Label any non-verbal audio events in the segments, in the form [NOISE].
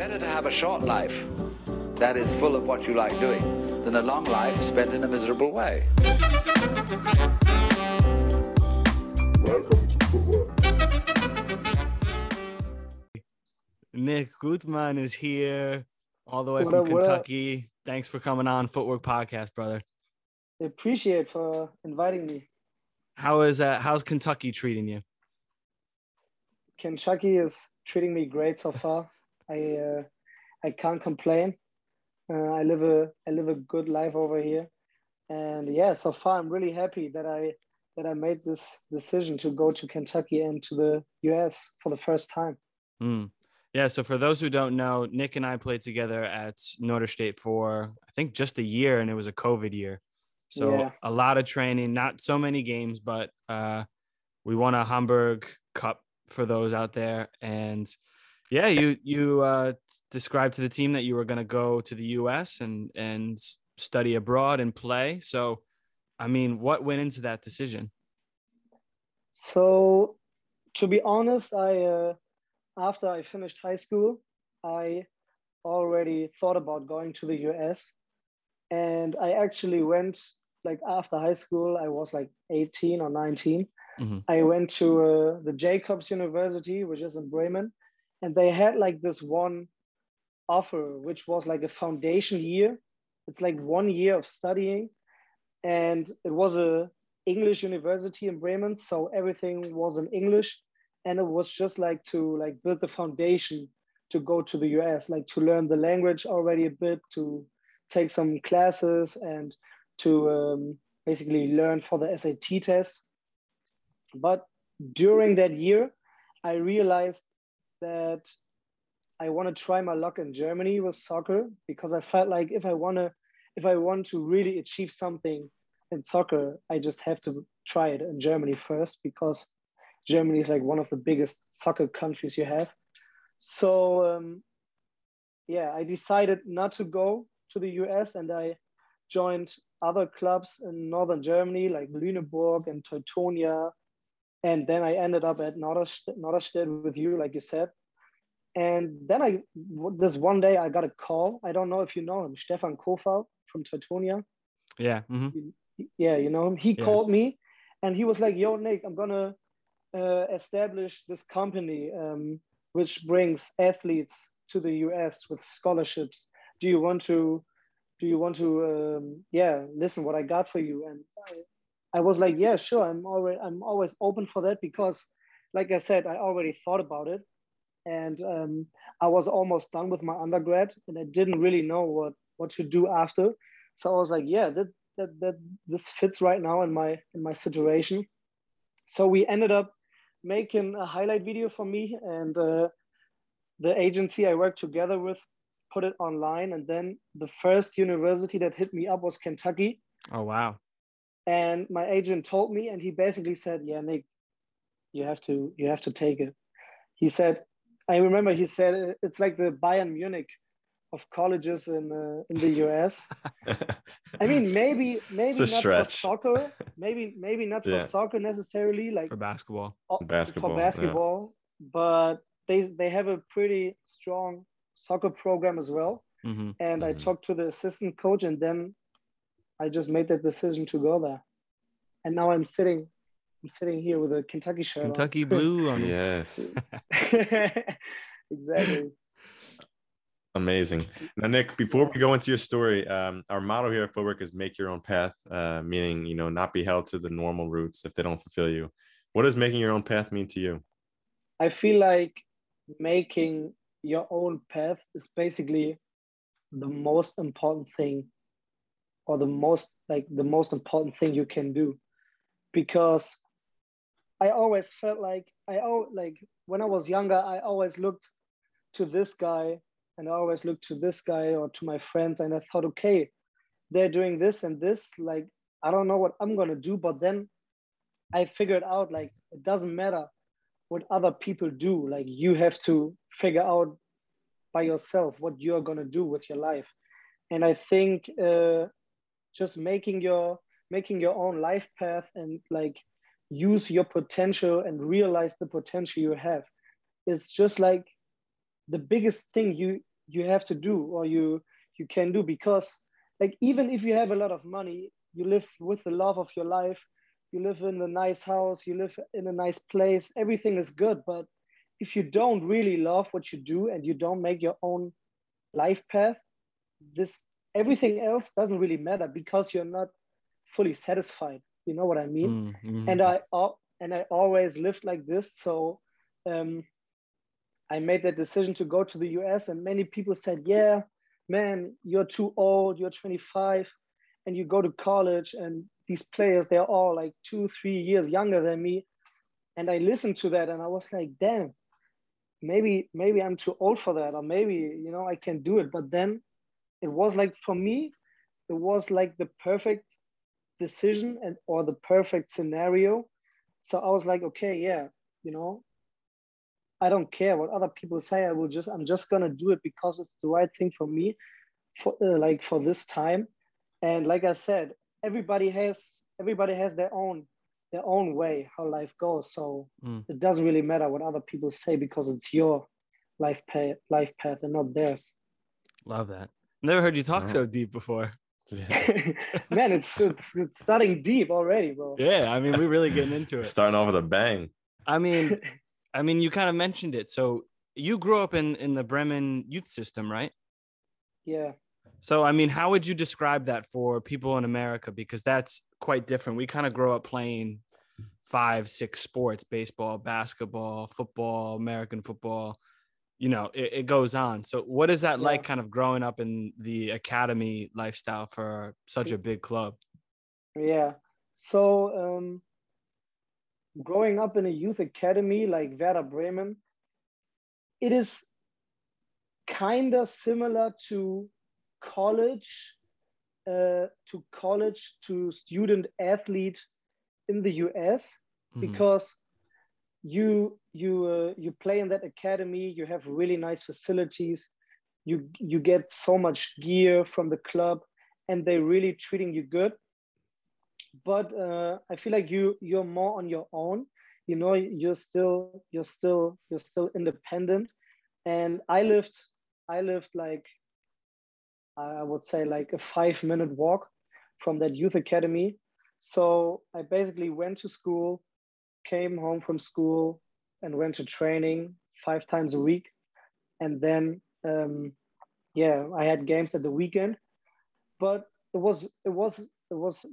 Better to have a short life that is full of what you like doing than a long life spent in a miserable way. Welcome to Footwork. Nick Gutman is here all the way What from up. Kentucky. Thanks for coming on Footwork Podcast, brother. I appreciate for inviting me. How is uh, how's Kentucky treating you? Kentucky is treating me great so far. I uh, I can't complain. Uh, I live a I live a good life over here, and yeah, so far I'm really happy that I that I made this decision to go to Kentucky and to the US for the first time. Hmm. Yeah, so for those who don't know, Nick and I played together at Norderstedt for I think just a year, and it was a COVID year. So Yeah. a lot of training, not so many games, but uh, we won a Hamburg Cup for those out there. And yeah, you you uh, described to the team that you were going to go to the U.S. and and study abroad and play. So, I mean, what went into that decision? So, to be honest, I uh, after I finished high school, I already thought about going to the US, and I actually went like after high school. I was like 18 or 19. Mhm. I went to uh, the Jacobs University, which is in Bremen, and they had like this one offer, which was like a foundation year. It's like one year of studying, and it was a English university in Bremen, so everything was in English, and it was just like to like build the foundation to go to the US, like to learn the language already a bit, to take some classes, and to um, basically learn for the SAT test. But during that year, I realized that I want to try my luck in Germany with soccer because I felt like if I want to, if I want to really achieve something in soccer, I just have to try it in Germany first because Germany is like one of the biggest soccer countries you have. So um, yeah, I decided not to go to the US and I joined other clubs in northern Germany like Lüneburg and Teutonia. And then I ended up at Norderstedt, with you, like you said. And then I, this one day I got a call. I don't know if you know him, Stefan Kofal from Teutonia Yeah. mhm. yeah, you know him. He Yeah. called me and he was like, "Yo, Nick, I'm gonna uh, establish this company um, which brings athletes to the US with scholarships. Do you want to? Do you want to? Um, yeah, listen, what I got for you." And I, was like, "Yeah, sure. I'm already. I'm always open for that because, like I said, I already thought about it, and um, I was almost done with my undergrad, and I didn't really know what what to do after. So I was like, "Yeah, that that that this fits right now in my in my situation. So we ended up making a highlight video for me and uh, the agency I worked together with put it online and then the first university that hit me up was Kentucky Oh wow. And my agent told me and he basically said yeah Nick you have to you have to take it he said I remember he said it's like the Bayern Munich of colleges in uh, in the US I mean, [LAUGHS] maybe maybe not stretch. for soccer. Maybe maybe not Yeah. for soccer necessarily, like For basketball. uh, Basketball, for yeah. basketball. But they they have a pretty strong soccer program as well. hmm And I Mhm. talked to the assistant coach, and then I just made that decision to go there. And now I'm sitting, I'm sitting here with a Kentucky shirt. on. Kentucky Blue. [LAUGHS] On yes. [LAUGHS] exactly. Amazing. Now, Nick, before we go into your story, um, our motto here at Footwork is make your own path, uh, meaning, you know, not be held to the normal routes if they don't fulfill you. What does making your own path mean to you? I feel like making your own path is basically the most important thing or the most like the most important thing you can do. Because I always felt like I like when I was younger I always looked to this guy and I always looked to this guy or to my friends and I thought okay they're doing this and this like I don't know what I'm going to do. But then I figured out like it doesn't matter what other people do. Like you have to figure out by yourself what you're going to do with your life. And i think uh, just making your making your own life path and like use your potential and realize the potential you have. It's just like the biggest thing you you have to do or you you can do because like even if you have a lot of money you live with the love of your life you live in a nice house you live in a nice place everything is good. But if you don't really love what you do and you don't make your own life path this everything else doesn't really matter because you're not fully satisfied you know what i mean Mm, mhm. and I and I always lived like this. So um, I made that decision to go to the US, and many people said, "Yeah, man, you're too old. You're 25, and you go to college, and these players they're all like two, three years younger than me." And I listened to that, and I was like, "Damn, maybe maybe I'm too old for that, or maybe you know I can do it." But then it was like for me, it was like the perfect decision and or the perfect scenario. So i was like okay yeah you know i don't care what other people say. I will just i'm just gonna do it because it's the right thing for me for uh, like for this time. And like i said everybody has everybody has their own their own way how life goes. So Mm. it doesn't really matter what other people say because it's your life path life path and not theirs. Love that. Never heard you talk Yeah. so deep before. Yeah. [LAUGHS] man it's, it's it's starting deep already bro Yeah, I mean, we're really getting into it. Starting off with a bang. I mean, [LAUGHS] I mean, you kind of mentioned it. So you grew up in in the Bremen youth system, right? yeah So I mean, how would you describe that for people in America? Because that's quite different. We kind of grow up playing five, six sports: baseball, basketball, football, American football. You know, it, it goes on. So what is that like, kind of growing up in the academy lifestyle for such a big club? Yeah. So um, growing up in a youth academy like Werder Bremen, it is kind of similar to college, uh, to college to student athlete in the US Mhm. because you you uh, you play in that academy you have really nice facilities you you get so much gear from the club and they're really treating you good. But uh, i feel like you you're more on your own. You know you're still you're still you're still independent. And i lived i lived like i would say like a five minute walk from that youth academy. So i basically went to school came home from school and went to training five times a week. And then um, yeah i had games at the weekend. But it was it was it was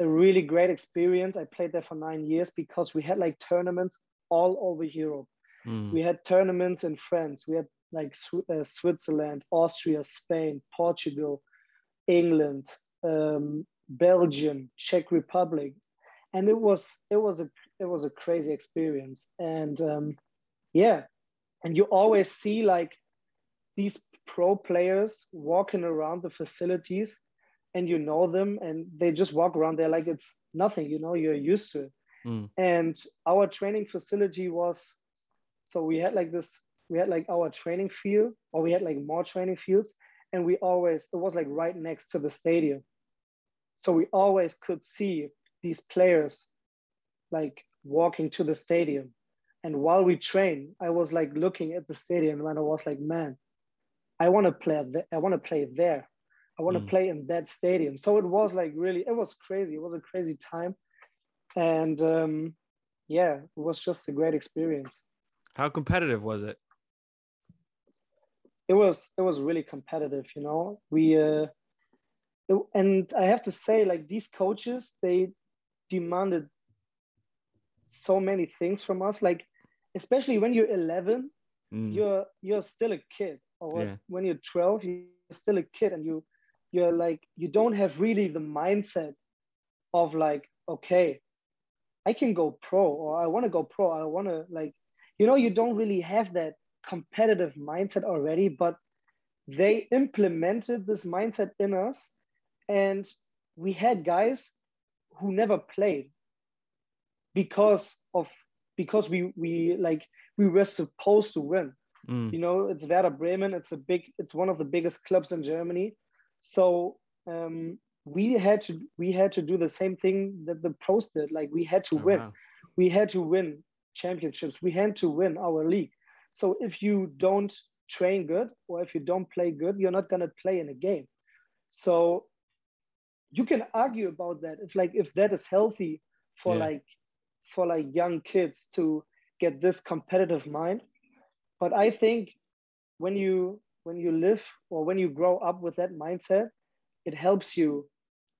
a really great experience. I played there for nine years because we had like tournaments all over europe. Mm. we had tournaments in france. We had like uh, switzerland austria spain portugal england um, belgium czech republic and it was it was a it was a crazy experience. And um, yeah. And you always see like these pro players walking around the facilities and you know them and they just walk around there like it's nothing you know you're used to it. Mm. and our training facility was so we had like this we had like our training field or we had like more training fields and we always it was like right next to the stadium. So we always could see these players like walking to the stadium. And while we train i was like looking at the stadium and i was like man i want to play th- i want to play there. I want to Mm. play in that stadium. So it was like really it was crazy. It was a crazy time. And um yeah it was just a great experience. How competitive was it? it was it was really competitive you know? We uh and i have to say like these coaches they demanded so many things from us like especially when you're 11 Mm. you're you're still a kid or Yeah. when you're 12 you're still a kid and you you're like you don't have really the mindset of like okay i can go pro or i want to go pro i want to like you know you don't really have that competitive mindset already but they implemented this mindset in us and we had guys who never played because of because we we like we were supposed to win. Mm. you know it's Werder Bremen. It's a big it's one of the biggest clubs in Germany. So um, we had to we had to do the same thing that the pros did. Like we had to Oh, win. Wow. we had to win championships. We had to win our league. So if you don't train good or if you don't play good, you're not gonna play in a game. So you can argue about that if like if that is healthy for Yeah. like for like young kids to get this competitive mind. But I think when you when you live or when you grow up with that mindset, it helps you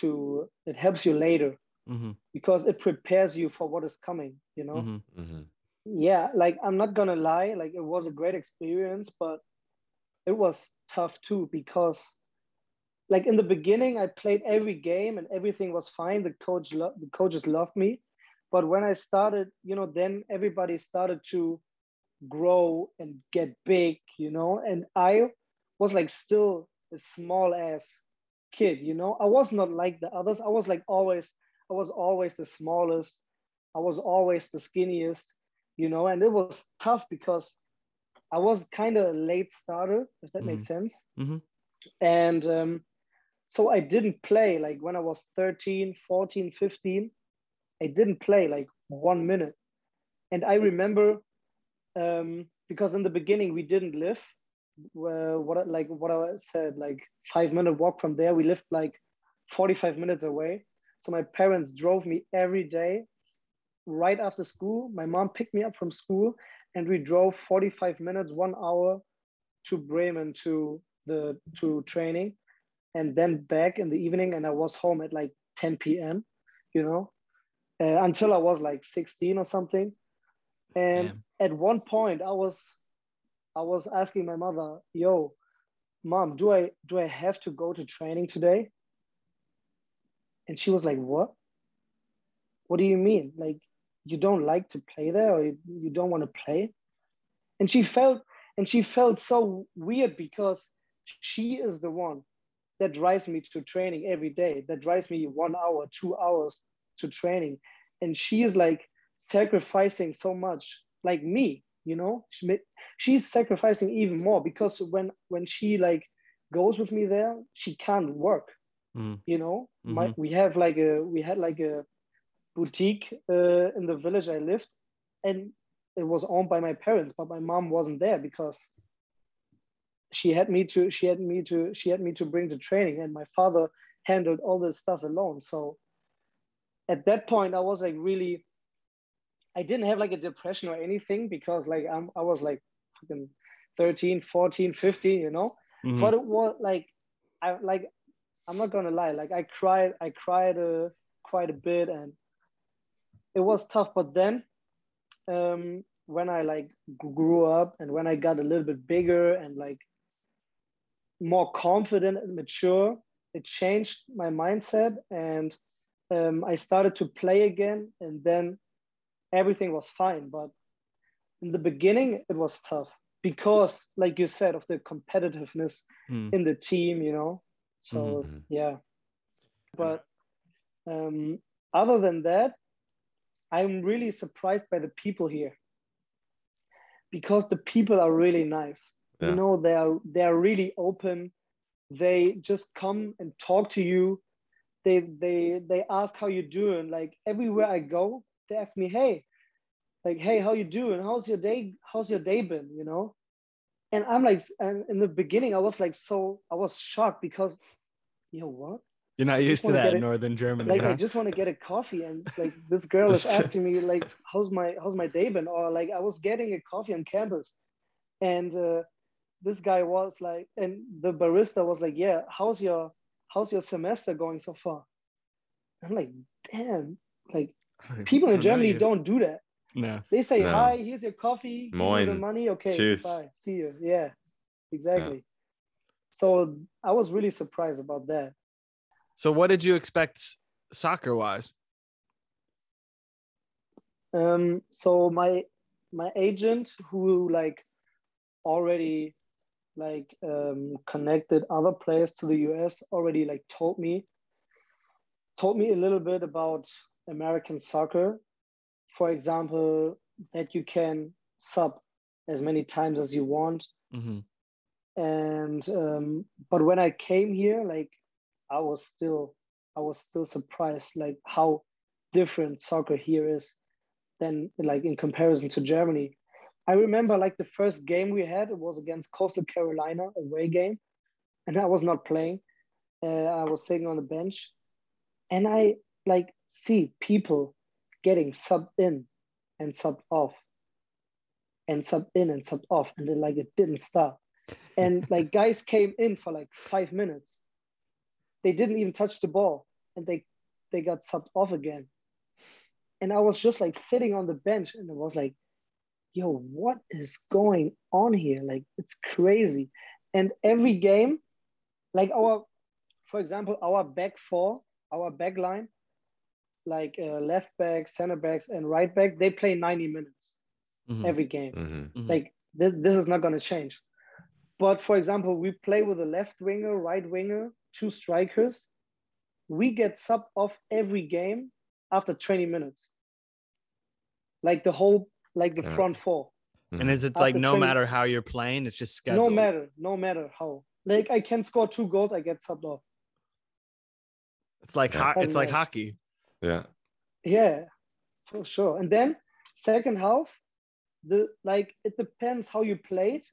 to it helps you later hmm because it prepares you for what is coming, you know? hmm Mhm. yeah like i'm not gonna lie like it was a great experience but it was tough too because like in the beginning i played every game and everything was fine. The coach lo- the coaches loved me. But when i started you know then everybody started to grow and get big you know and i was like still a small ass kid you know? I was not like the others. I was like always i was always the smallest. I was always the skinniest you know, and it was tough because I was kind of a late starter, if that makes sense. Mhm. And um, so I didn't play like when I was 13, 14, 15, I didn't play like one minute. And I remember um, because in the beginning we didn't live where what like what I said, like five minute walk from there. We lived like 45 minutes away. So my parents drove me every day right after school. My mom picked me up from school and we drove 45 minutes, one hour to Bremen to the to training and then back in the evening and I was home at like 10 p.m. you know uh, until I was like 16 or something and Damn. at one point I was I was asking my mother yo mom do I do I have to go to training today and she was like what what do you mean like you don't like to play there or you, you don't want to play and she felt and she felt so weird because she is the one that drives me to training every day that drives me one hour two hours to training. And she is like sacrificing so much like me you know? She, she's sacrificing even more because when when she like goes with me there she can't work Mhm. you know? My, we have like a we had like a boutique uh, in the village i lived and it was owned by my parents but my mom wasn't there because she had me to she had me to she had me to bring the training and my father handled all this stuff alone. So at that point i was like really i didn't have like a depression or anything because like i'm i was like fucking 13 14 15 you know? Mhm. but it was like i like i'm not gonna lie like i cried i cried uh, quite a bit and it was tough. But then um when i like grew up and when i got a little bit bigger and like more confident and mature. It changed my mindset and um, i started to play again and then everything was fine. But in the beginning it was tough because like you said of the competitiveness Mm. in the team you know? So Mhm. yeah. But um, other than that i'm really surprised by the people here because the people are really nice Yeah. you know they are they are really open. They just come and talk to you. They they they ask how you doing. Like everywhere i go they ask me hey like hey how you doing? How's your day how's your day been? You know? And i'm like and in the beginning i was like so i was shocked because you know what? You're not used to that in northern Germany. like I just want to get a coffee. And like this girl is [LAUGHS] asking me like how's my how's my day been? Or like I was getting a coffee on campus. And uh, this guy was like and the barista was like yeah how's your how's your semester going so far I'm like damn like [LAUGHS] people in Germany you. don't do that No. they say No. hi here's your coffee give you the money okay Tschüss. bye see you yeah exactly so I was really surprised about that So what did you expect soccer wise? Um, so my my agent who like already like um, connected other players to the US already like told me told me a little bit about American soccer. For example, that you can sub as many times as you want. hmm And um, but when I came here, like I was still I was still surprised like how different soccer here is than like in comparison to Germany. I remember like the first game we had, it was against Coastal Carolina, away game. And I was not playing. Uh, I was sitting on the bench. And I like see people getting subbed in and subbed off and subbed in and subbed off. And then like it didn't stop. And [LAUGHS] like guys came in for like five minutes. They didn't even touch the ball and they they got subbed off again. And I was just like sitting on the bench and it was like, yo, what is going on here? Like it's crazy. And every game, like our, for example, our back four, our back line, like uh, left back, center backs, and right back, they play 90 minutes Mhm. every game. Mhm. Mhm. Like this, this is not going to change. But for example, we play with a left winger, right winger, two strikers. We get sub off every game after 20 minutes. Like the whole, like the Yeah. front four. Mm-hmm. And is it like After no 20 matter how you're playing, it's just scheduled? No matter, no matter how. Like I can score two goals, I get subbed off. It's like Yeah. ho- it's like Yeah. hockey. Yeah. Yeah, for sure. And then second half, the like it depends how you played,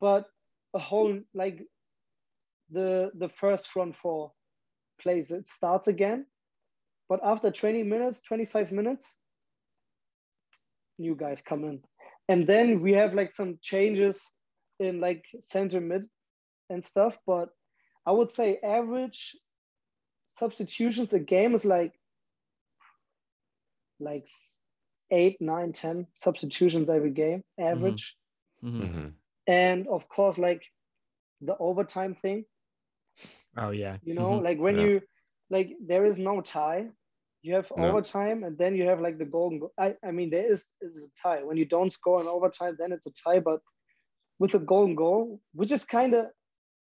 but a whole like the the first front four plays it starts again, but after 20 minutes, 25 minutes, new guys come in. And then we have like some changes in like center mid and stuff, but I would say average substitutions a game is like like s- eight, nine, ten substitutions every game, average. Mhm. Mhm. And of course, like the overtime thing, Oh yeah. you know, Mhm. like when Yeah. you like there is no tie. You have No. overtime and then you have like the golden goal. I, I mean, there is, is a tie. When you don't score in overtime, then it's a tie. But with a golden goal, which is kind of,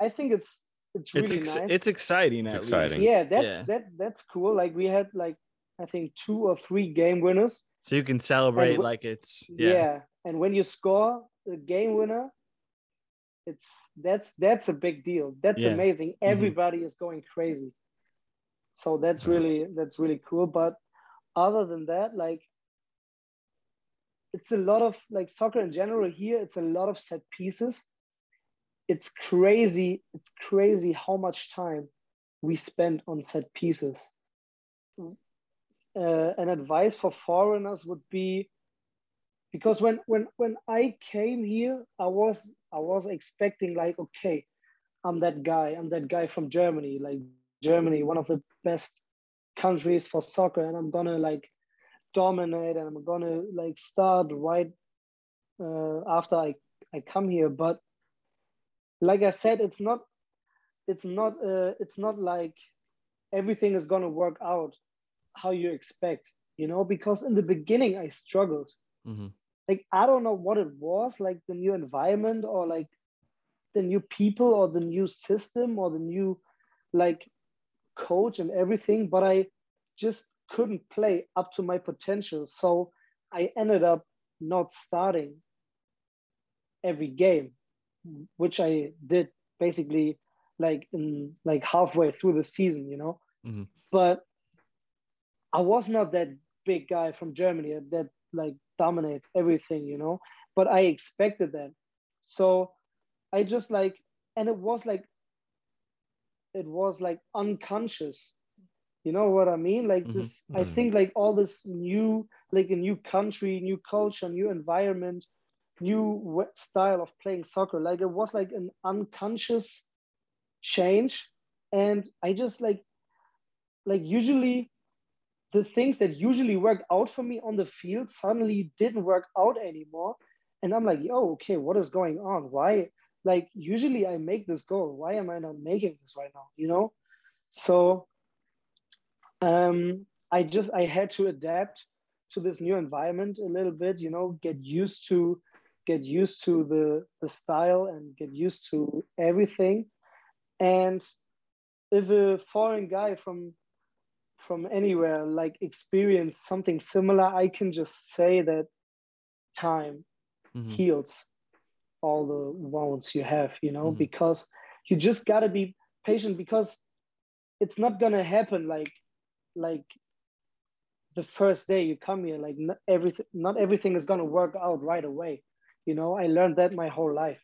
I think it's it's It's really ex- nice. it's exciting. It's at exciting. Least. yeah, that's Yeah. that that's cool. Like we had like I think two or three game winners So you can celebrate wh- like it's yeah. yeah. and when you score the game winner it's that's that's a big deal that's Yeah. amazing mm-hmm. everybody is going crazy so that's Mhm. really that's really cool. But other than that like it's a lot of like soccer in general here it's a lot of set pieces. It's crazy it's crazy how much time we spend on set pieces. Uh, an advice for foreigners would be because when when when I came here, I was I was expecting like okay, I'm that guy, I'm that guy from Germany, like Germany, one of the best countries for soccer, and I'm gonna like dominate, and I'm gonna like start right uh, after I I come here. But like I said, it's not it's not uh, it's not like everything is gonna work out how you expect, you know, because in the beginning I struggled Mhm. like I don't know what it was, like the new environment or like the new people or the new system or the new like coach and everything, but I just couldn't play up to my potential. So I ended up not starting every game, which I did basically like in like halfway through the season, you know. Mhm. But I was not that big guy from Germany that like dominates everything, you know. But I expected that. So I just like, and it was like, it was like unconscious. You know what I mean? Like Mhm. this, I Mhm. think like all this new, like a new country, new culture, new environment, new w- style of playing soccer. Like it was like an unconscious change. And I just like, like usually the things that usually work out for me on the field suddenly didn't work out anymore. And I'm like, oh, okay, what is going on? Why? Like, usually I make this goal. Why am I not making this right now? You know? So um, I just, I had to adapt to this new environment a little bit, you know, get used to, get used to the, the style and get used to everything. And if a foreign guy from from anywhere like experience something similar i can just say that time Mhm. heals all the wounds you have you know Mhm. because you just got to be patient because it's not going to happen like like the first day you come here like not everything not everything is going to work out right away You know, I learned that my whole life.